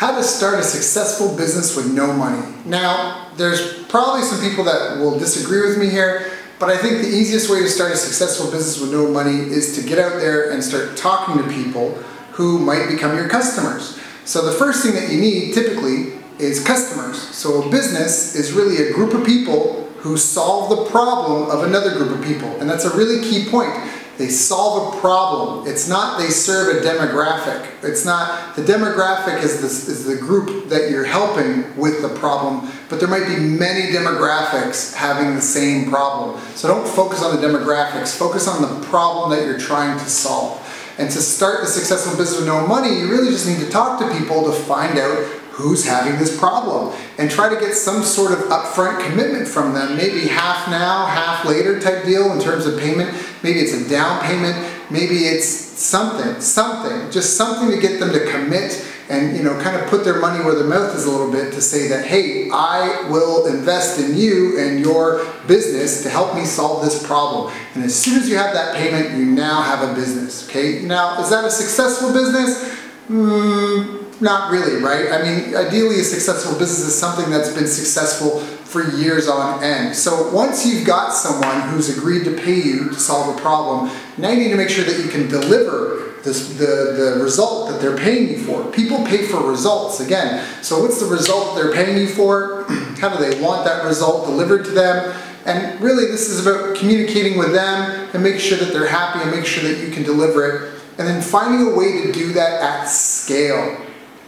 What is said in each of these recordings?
How to start a successful business with no money. Now, there's probably some people that will disagree with me here, but I think the easiest way to start a successful business with no money is to get out there and start talking to people who might become your customers. So the first thing that you need typically is customers. So a business is really a group of people who solve the problem of another group of people. And that's a really key point. They solve a problem. It's not they serve a demographic. It's not, the demographic is, this, is the group that you're helping with the problem, but there might be many demographics having the same problem. So don't focus on the demographics, focus on the problem that you're trying to solve. And to start a successful business with no money, you really just need to talk to people to find out who's having this problem and try to get some sort of upfront commitment from them, maybe half now, half later type deal in terms of payment. Maybe it's a down payment, maybe it's something, something, just something to get them to commit and you know kind of put their money where their mouth is a little bit to say that hey I will invest in you and your business to help me solve this problem. And as soon as you have that payment you now have a business okay? Now is that a successful business mm, not really, right? I mean, ideally a successful business is something that's been successful for years on end. So once you've got someone who's agreed to pay you to solve a problem, now you need to make sure that you can deliver this, the, the result that they're paying you for. People pay for results, again. So what's the result they're paying you for? How do they want that result delivered to them? And really this is about communicating with them and make sure that they're happy and make sure that you can deliver it. And then finding a way to do that at scale.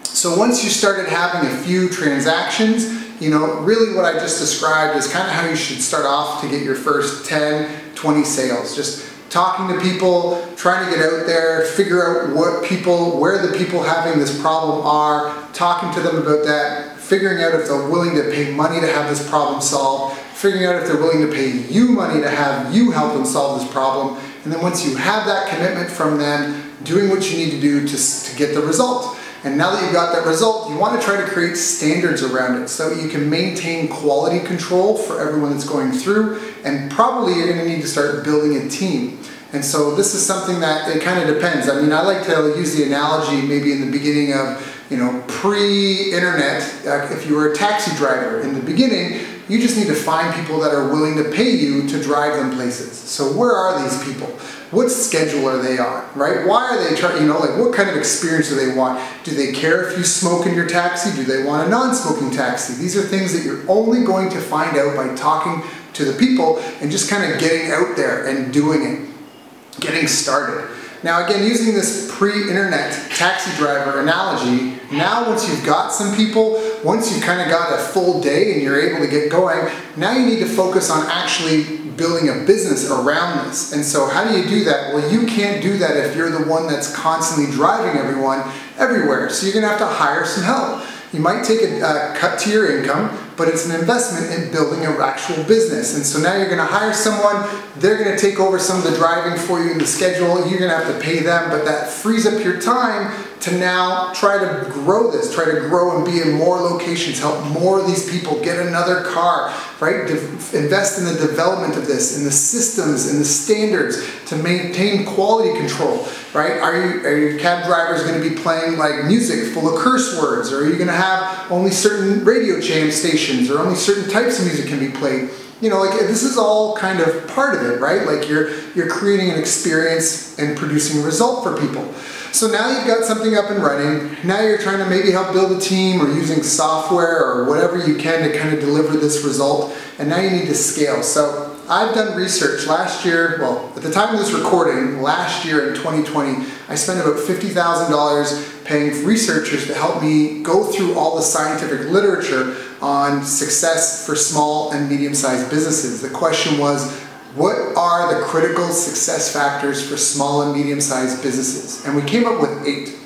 So once you started having a few transactions, you know, really what I just described is kind of how you should start off to get your first 10, 20 sales. Just talking to people, trying to get out there, figure out what people, where the people having this problem are, talking to them about that, figuring out if they're willing to pay money to have this problem solved, figuring out if they're willing to pay you money to have you help them solve this problem, and then once you have that commitment from them, doing what you need to do to, to get the result. And now that you've got that result, you want to try to create standards around it so you can maintain quality control for everyone that's going through. And probably you're going to need to start building a team. And so this is something that it kind of depends. I mean, I like to use the analogy maybe in the beginning of, you know, pre-internet, uh, if you were a taxi driver in the beginning, you just need to find people that are willing to pay you to drive them places. So where are these people? What schedule are they on, right? Why are they trying, you know, like what kind of experience do they want? Do they care if you smoke in your taxi? Do they want a non-smoking taxi? These are things that you're only going to find out by talking to the people and just kind of getting out there and doing it, getting started. Now again, using this pre-internet taxi driver analogy, now once you've got some people, once you've kind of got a full day and you're able to get going, now you need to focus on actually building a business around this. And so how do you do that? Well, you can't do that if you're the one that's constantly driving everyone everywhere. So you're gonna have to hire some help. You might take a cut to your income, but it's an investment in building an actual business. And so now you're gonna hire someone, they're gonna take over some of the driving for you in the schedule, you're gonna have to pay them, but that frees up your time to now try to grow this, try to grow and be in more locations, help more of these people get another car, right? De invest in the development of this, in the systems, in the standards to maintain quality control, right? Are, you, are your cab drivers going to be playing like music full of curse words? Or are you going to have only certain radio jam stations or only certain types of music can be played? you know, like this is all kind of part of it, right? Like you're you're creating an experience and producing a result for people. So now you've got something up and running. Now you're trying to maybe help build a team or using software or whatever you can to kind of deliver this result. And now you need to scale. So I've done research last year, well, at the time of this recording, last year in 2020, I spent about $50,000 paying researchers to help me go through all the scientific literature on success for small and medium-sized businesses. The question was, what are the critical success factors for small and medium-sized businesses? And we came up with eight.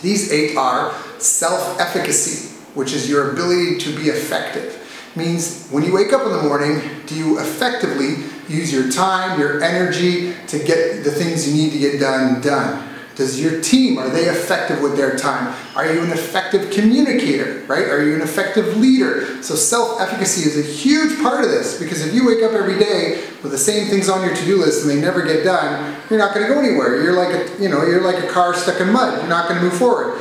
These eight are self-efficacy, which is your ability to be effective. Means when you wake up in the morning, do you effectively use your time, your energy to get the things you need to get done, done? Does your team, are they effective with their time? Are you an effective communicator, right? Are you an effective leader? So self-efficacy is a huge part of this because if you wake up every day with the same things on your to-do list and they never get done, you're not gonna go anywhere. You're like a, you know, you're like a car stuck in mud. You're not gonna move forward.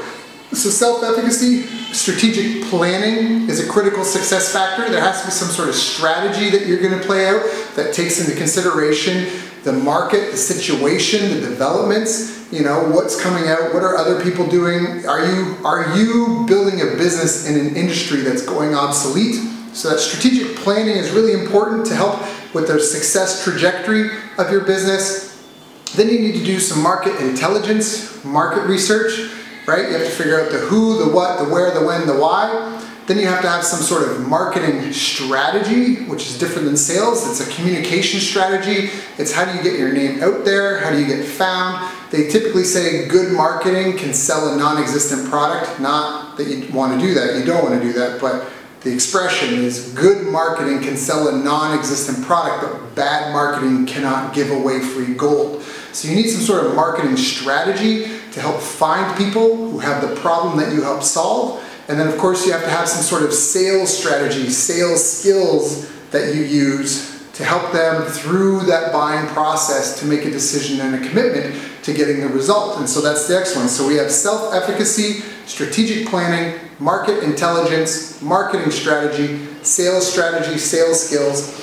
So self-efficacy, strategic planning is a critical success factor. There has to be some sort of strategy that you're going to play out that takes into consideration the market, the situation, the developments, you know, what's coming out, what are other people doing? Are you are you building a business in an industry that's going obsolete? So that strategic planning is really important to help with the success trajectory of your business. Then you need to do some market intelligence, market research right? You have to figure out the who, the what, the where, the when, the why. Then you have to have some sort of marketing strategy, which is different than sales. It's a communication strategy. It's how do you get your name out there? How do you get found? They typically say good marketing can sell a non-existent product. Not that you want to do that. You don't want to do that, but the expression is good marketing can sell a non-existent product, but bad marketing cannot give away free gold. So you need some sort of marketing strategy to help find people who have the problem that you help solve. And then of course you have to have some sort of sales strategy, sales skills that you use to help them through that buying process to make a decision and a commitment to getting the result. And so that's the next one. So we have self-efficacy, strategic planning, market intelligence, marketing strategy, sales strategy, sales skills.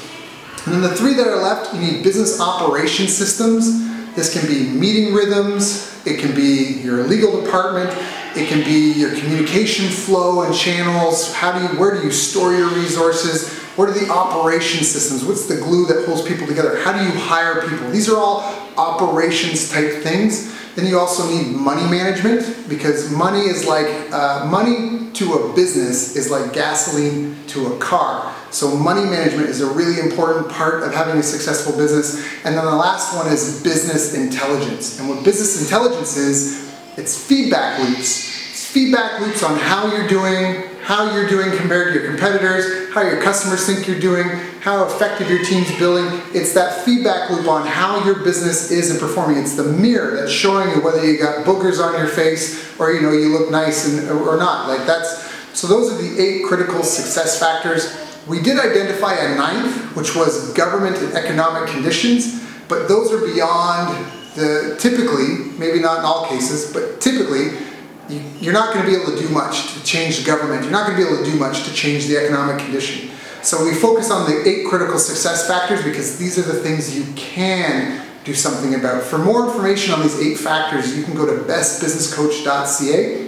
And then the three that are left, you need business operation systems. This can be meeting rhythms, it can be your legal department, it can be your communication flow and channels. How do you, where do you store your resources? What are the operation systems? What's the glue that holds people together? How do you hire people? These are all operations type things. Then you also need money management because money is like, uh, money to a business is like gasoline to a car. So money management is a really important part of having a successful business. And then the last one is business intelligence. And what business intelligence is, it's feedback loops. It's feedback loops on how you're doing, how you're doing compared to your competitors, how your customers think you're doing, how effective your team's building. It's that feedback loop on how your business is and performing. It's the mirror that's showing you whether you got boogers on your face or you know you look nice and, or not. Like that's so those are the eight critical success factors. We did identify a ninth, which was government and economic conditions, but those are beyond the, typically, maybe not in all cases, but typically, you, are not going to be able to do much to change the government. You're not going to be able to do much to change the economic condition. So we focus on the eight critical success factors because these are the things you can do something about. For more information on these eight factors, you can go to bestbusinesscoach.ca